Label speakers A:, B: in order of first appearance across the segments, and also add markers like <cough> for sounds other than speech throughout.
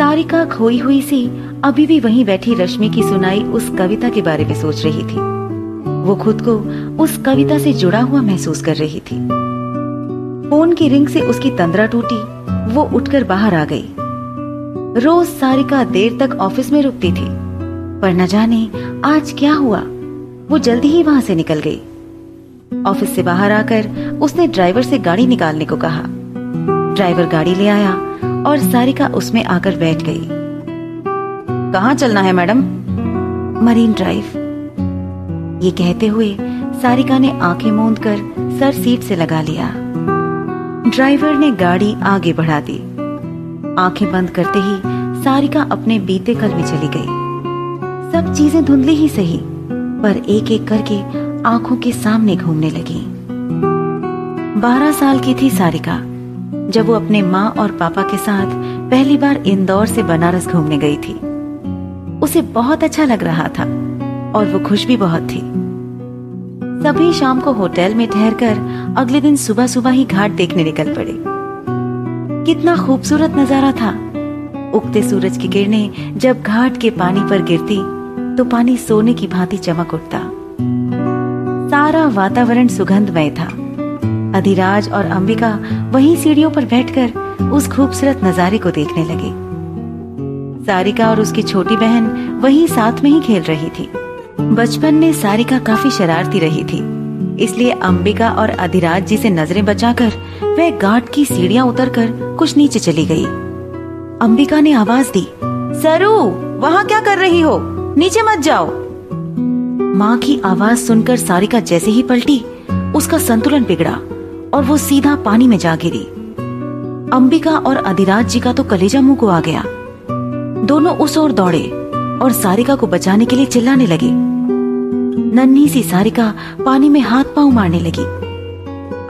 A: सारिका खोई हुई सी, अभी भी वहीं बैठी रश्मि की सुनाई उस कविता के बारे में सोच रही थी। वो खुद को उस कविता से जुड़ा हुआ महसूस कर रही थी। फ़ोन की रिंग से उसकी तंद्रा टूटी, वो उठकर बाहर आ गई। रोज सारिका देर तक ऑफ़िस में रुकती थी। पर न जाने आज क्या हुआ, वो जल्दी ही वहाँ से निकल गई। ऑफ़िस से बाहर आकर उसने ड्राइवर से गाड़ी निकालने को कहा। ड्राइवर गाड़ी ले आया और सारिका उसमें आकर बैठ गई। कहाँ चलना है, मैडम? Marine drive. ये कहते हुए सारिका ने आँखें मूंद कर सर सीट से लगा लिया। ड्राइवर ने गाड़ी आगे बढ़ा दी। आँखें बंद करते ही सारिका अपने बीते कल में चली गई। सब चीज़ें धुंधली ही सही, पर एक एक करके आँखों के सामने घूमने लगी। बारह साल की थी सारिका। जब वो अपने माँ और पापा के साथ पहली बार इंदौर से बनारस घूमने गई थी। उसे बहुत अच्छा लग रहा था और वो खुश भी बहुत थी। सभी शाम को होटल में ठहरकर अगले दिन सुबह सुबह ही घाट देखने निकल पड़े। कितना खूबसूरत नज़ारा था। उगते सूरज की किरणें जब घाट के पानी पर गिरती तो पानी सोने की भांति चमक उठता। सारा वातावरण सुगंधमय था। अधिराज और अंबिका वहीं सीढ़ियों पर बैठकर उस खूबसूरत नजारे को देखने लगे। सारिका और उसकी छोटी बहन वहीं साथ में ही खेल रही थी। बचपन में सारिका काफ़ी शरारती रही थी, इसलिए अंबिका और अधिराज जी से नज़रें बचाकर वह घाट की सीढ़ियाँ उतरकर कुछ नीचे चली गई। अंबिका ने आवाज़ दी, सरू, वहाँ क्या कर रही हो? नीचे मत जाओ! माँ की आवाज़ सुनकर सारिका जैसे ही पलटी, उसका संतुलन बिगड़ा। और वो सीधा पानी में जा गिरी। अंबिका और अधिराज जी का तो कलेजा मुँह को आ गया। दोनों उस ओर दौड़े और सारिका को बचाने के लिए चिल्लाने लगे। नन्ही सी सारिका पानी में हाथ पाँव मारने लगी।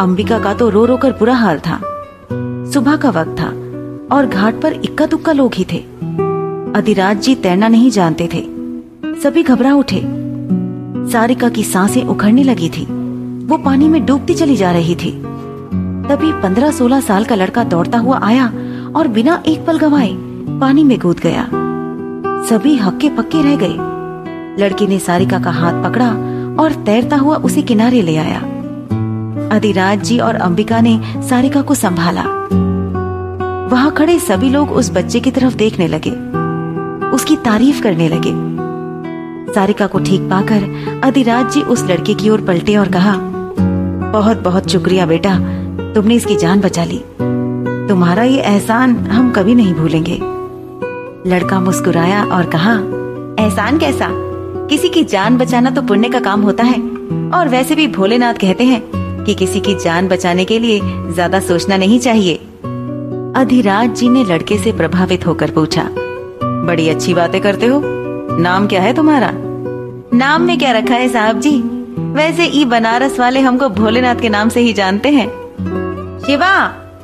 A: अंबिका का तो रो रो कर बुरा हाल था। सुबह का वक्त था और घाट पर इक्का दुक्का लोग ही थे। अधिराज जी तैरना नहीं जानते थे। सभी घबरा उठे। सारिका की साँसें उखड़ने लगी थी। वो पानी में डूबती चली जा रही थी। तभी पंद्रह सोलह साल का लड़का दौड़ता हुआ आया और बिना एक पल गवाए पानी में कूद गया। सभी हक्के पक्के रह गए। लड़के ने सारिका का हाथ पकड़ा और तैरता हुआ उसे किनारे ले आया। अधिराज जी और अंबिका ने सारिका को संभाला। वहाँ खड़े सभी लोग उस बच्चे की तरफ़ देखने लगे। उसकी तारीफ़ करने लगे। सारिका को ठीक पाकर अधिराज जी उस लड़के की ओर पलटे और कहा बहुत बहुत शुक्रिया बेटा। तुमने इसकी जान बचा ली। तुम्हारा ये एहसान हम कभी नहीं भूलेंगे। लड़का मुस्कुराया और कहा, एहसान कैसा? किसी की जान बचाना तो पुण्य का काम होता है। और वैसे भी भोलेनाथ कहते हैं कि किसी की जान बचाने के लिए ज़्यादा सोचना नहीं चाहिए। अधिराज जी ने लड़के से प्रभावित होकर पूछा, बड़ी अच्छी बातें करते हो। नाम क्या है तुम्हारा? नाम में क्या रखा है साहब जी? वैसे ई बनारस वाले हमको भोलेनाथ के नाम से ही जानते हैं। शिवा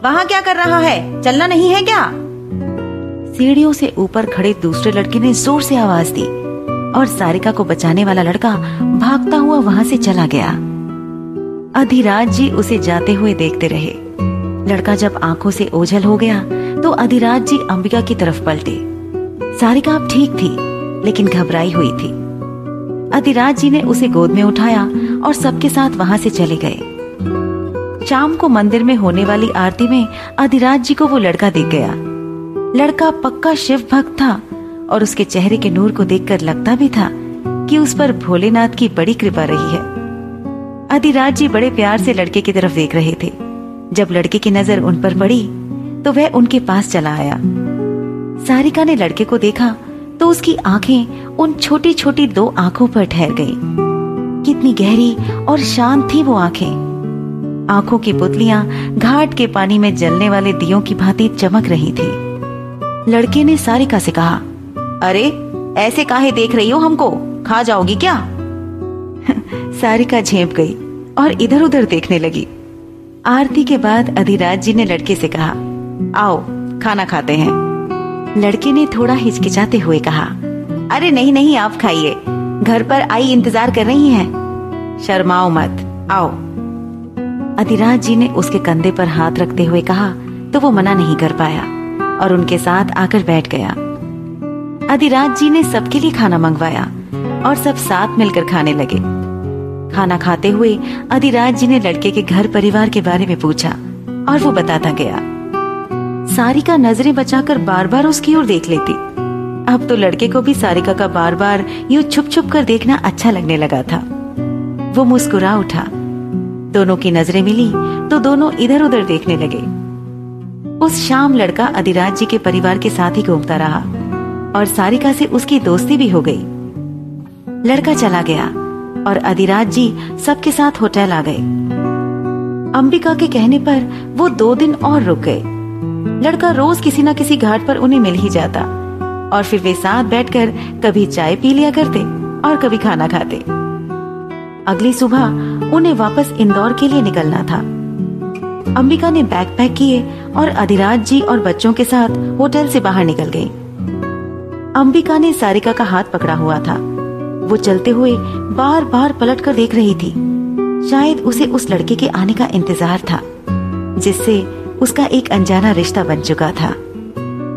A: वहाँ क्या कर रहा है? चलना नहीं है क्या? सीढ़ियों से ऊपर खड़े दूसरे लड़के ने ज़ोर से आवाज़ दी और सारिका को बचाने वाला लड़का भागता हुआ वहाँ से चला गया। अधिराज जी उसे जाते हुए देखते रहे। लड़का जब आँखों से ओझल हो गया तो अधिराज जी अंबिका की तरफ़ पलटे। सारिका अब ठीक थी लेकिन घबराई हुई थी। अधिराज जी ने उसे गोद में उठाया और सबके साथ वहाँ से चले गए। शाम को मंदिर में होने वाली आरती में अधिराज जी को वो लड़का दिख गया। लड़का पक्का शिव भक्त था और उसके चेहरे के नूर को देखकर लगता भी था कि उस पर भोलेनाथ की बड़ी कृपा रही है। अधिराज जी बड़े प्यार से लड़के की तरफ़ देख रहे थे। जब लड़के की नज़र उन पर पड़ी तो वह उनके पास चला आया। सारिका ने लड़के को देखा तो उसकी आँखें उन छोटी छोटी दो आँखों पर ठहर गईं। कितनी गहरी और शांत थी वो आँखें। आँखों की पुतलियाँ घाट के पानी में जलने वाले दियों की भांति चमक रही थी। लड़के ने सारिका से कहा, अरे, ऐसे काहे देख रही हो हमको? खा जाओगी क्या? <laughs> सारिका झेप गई और इधर उधर देखने लगी। आरती के बाद अधिराज जी ने लड़के से कहा, आओ, खाना खाते हैं। लड़के ने थोड़ा हिचकिचाते हुए कहा, अरे नहीं नहीं, आप खाइए। घर पर आई इंतज़ार कर रही हैं। शर्माओ मत। आओ। अधिराज जी ने उसके कंधे पर हाथ रखते हुए कहा तो वो मना नहीं कर पाया और उनके साथ आकर बैठ गया। अधिराज जी ने सबके लिए खाना मंगवाया और सब साथ मिलकर खाने लगे। खाना खाते हुए अधिराज जी ने लड़के के घर परिवार के बारे में पूछा और वो बताता गया सारिका नज़रें बचाकर बार बार उसकी ओर देख लेती। अब तो लड़के को भी सारिका का बार बार यूँ छुप छुप कर देखना अच्छा लगने लगा था। वो मुस्कुरा उठा। दोनों की नज़रें मिली तो दोनों इधर उधर देखने लगे। उस शाम लड़का अधिराज जी के परिवार के साथ ही घूमता रहा और सारिका से उसकी दोस्ती भी हो गई। लड़का चला गया और अधिराज जी सबके साथ होटल आ गए। अंबिका के कहने पर वो दो दिन और रुक गए। लड़का रोज किसी न किसी घाट पर उन्हें मिल ही जाता। और फिर वे साथ बैठकर कभी चाय पी लिया करते और कभी खाना खाते। अगली सुबह उन्हें वापस इंदौर के लिए निकलना था। अंबिका ने बैग पैक किए और अधिराज जी और बच्चों के साथ होटल से बाहर निकल गई। अंबिका ने सारिका का हाथ पकड़ा हुआ था। वो चलते हुए बार बार पलट कर देख रही थी। शायद उसे उस लड़के के आने का इंतज़ार था, जिससे उसका एक अनजाना रिश्ता बन चुका था।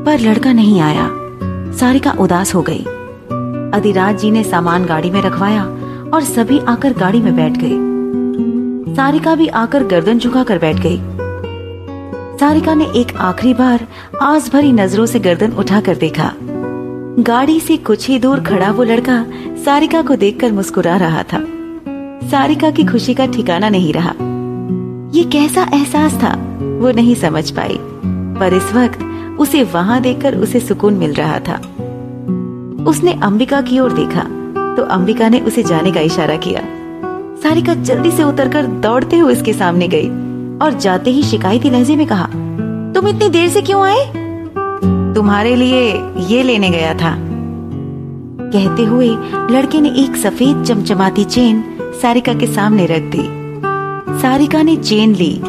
A: पर लड़का नहीं आया। सारिका उदास हो गई। अधिराज जी ने सामान गाड़ी में रखवाया और सभी आकर गाड़ी में बैठ गए। सारिका भी आकर गर्दन झुकाकर बैठ गई। सारिका ने एक आखिरी बार आस भरी नज़रों से गर्दन उठाकर देखा। गाड़ी से कुछ ही दूर खड़ा वो लड़का सारिका को देखकर मुस्कुरा रहा था। सारिका की खुशी का ठिकाना नहीं रहा। ये कैसा एहसास था, वो नहीं समझ पाई। पर इस वक्त उसे वहाँ देखकर उसे सुकून मिल रहा था। उसने अंबिका की ओर देखा तो अंबिका ने उसे जाने का इशारा किया। सारिका जल्दी से उतरकर दौड़ते हुए उसके सामने गई और जाते ही शिकायती लहजे में कहा, तुम इतनी देर से क्यों आए? तुम्हारे लिए ये लेने गया था। कहते हुए लड़के ने एक सफ़ेद चमचमाती चेन सारिका के सामने रख दी। सारिका ने चेन ली।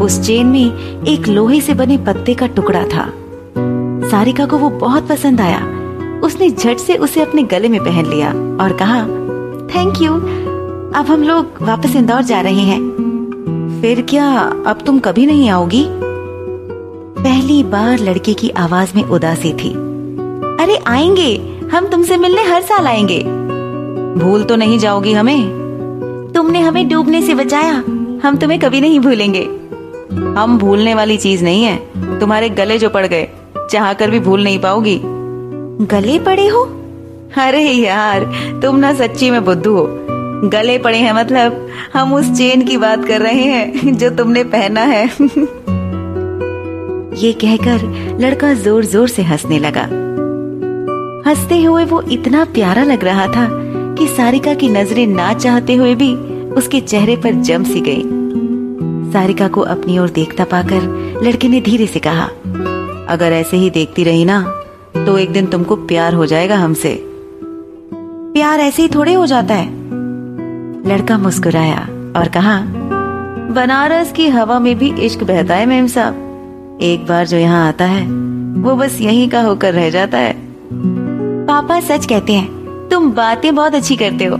A: उस चेन में एक लोहे से बने पत्ते का टुकड़ा था। सारिका को वो बहुत पसंद आया। उसने झट से उसे अपने गले में पहन लिया और कहा थैंक यू अब हम लोग वापस इंदौर जा रहे हैं। फिर क्या अब तुम कभी नहीं आओगी? पहली बार लड़के की आवाज़ में उदासी थी। अरे, आएँगे। हम तुमसे मिलने हर साल आएँगे। भूल तो नहीं जाओगी हमें। तुमने हमें डूबने से बचाया। हम तुम्हें कभी नहीं भूलेंगे। हम भूलने वाली चीज़ नहीं है। तुम्हारे गले जो पड़ गए चाह कर भी भूल नहीं पाओगी। गले पड़े हो? अरे यार तुम ना सच्ची में बुद्धू हो। गले पड़े हैं मतलब हम उस चेन की बात कर रहे हैं जो तुमने पहना है। <laughs> ये कहकर लड़का ज़ोर ज़ोर से हंसने लगा। हँसते हुए वो इतना प्यारा लग रहा था कि सारिका की नज़रें ना चाहते हुए भी उसके चेहरे पर जम सी गई। सारिका को अपनी ओर देखता पाकर लड़के ने धीरे से कहा, अगर ऐसे ही देखती रही ना तो एक दिन तुमको प्यार हो जाएगा हमसे। प्यार ऐसे ही थोड़े हो जाता है। लड़का मुस्कुराया और कहा, बनारस की हवा में भी इश्क बहता है मेम साहब। एक बार जो यहाँ आता है, वो बस यहीं का होकर रह जाता है। पापा सच कहते हैं तुम बातें बहुत अच्छी करते हो।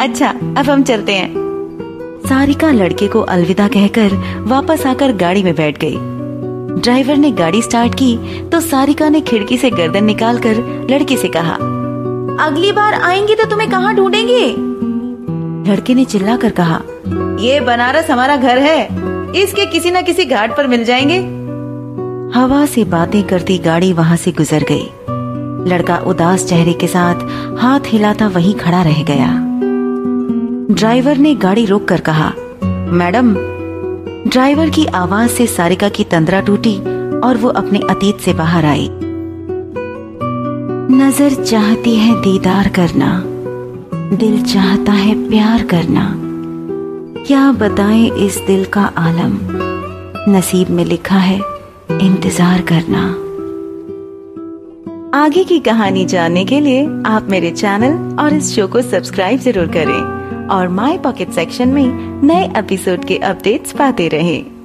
A: अच्छा अब हम चलते हैं। सारिका लड़के को अलविदा कहकर वापस आकर गाड़ी में बैठ गई। ड्राइवर ने गाड़ी स्टार्ट की तो सारिका ने खिड़की से गर्दन निकालकर लड़के से कहा, अगली बार आएँगे तो तुम्हें कहाँ ढूंढेंगे? लड़के ने चिल्ला कर कहा, ये बनारस हमारा घर है। इसके किसी न किसी घाट पर मिल जाएँगे। हवा से बातें करती गाड़ी वहाँ से गुजर गई। लड़का उदास चेहरे के साथ हाथ हिलाता वहीं खड़ा रह गया। ड्राइवर ने गाड़ी रोक कर कहा, मैडम। ड्राइवर की आवाज़ से सारिका की तंद्रा टूटी और वो अपने अतीत से बाहर आई। नज़र चाहती है दीदार करना, दिल चाहता है प्यार करना। क्या बताएँ इस दिल का आलम? नसीब में लिखा है, इंतज़ार करना। आगे की कहानी जानने के लिए आप मेरे चैनल और इस शो को सब्सक्राइब ज़रूर करें और माई पॉकेट सेक्शन में नए एपिसोड के अपडेट्स पाते रहें।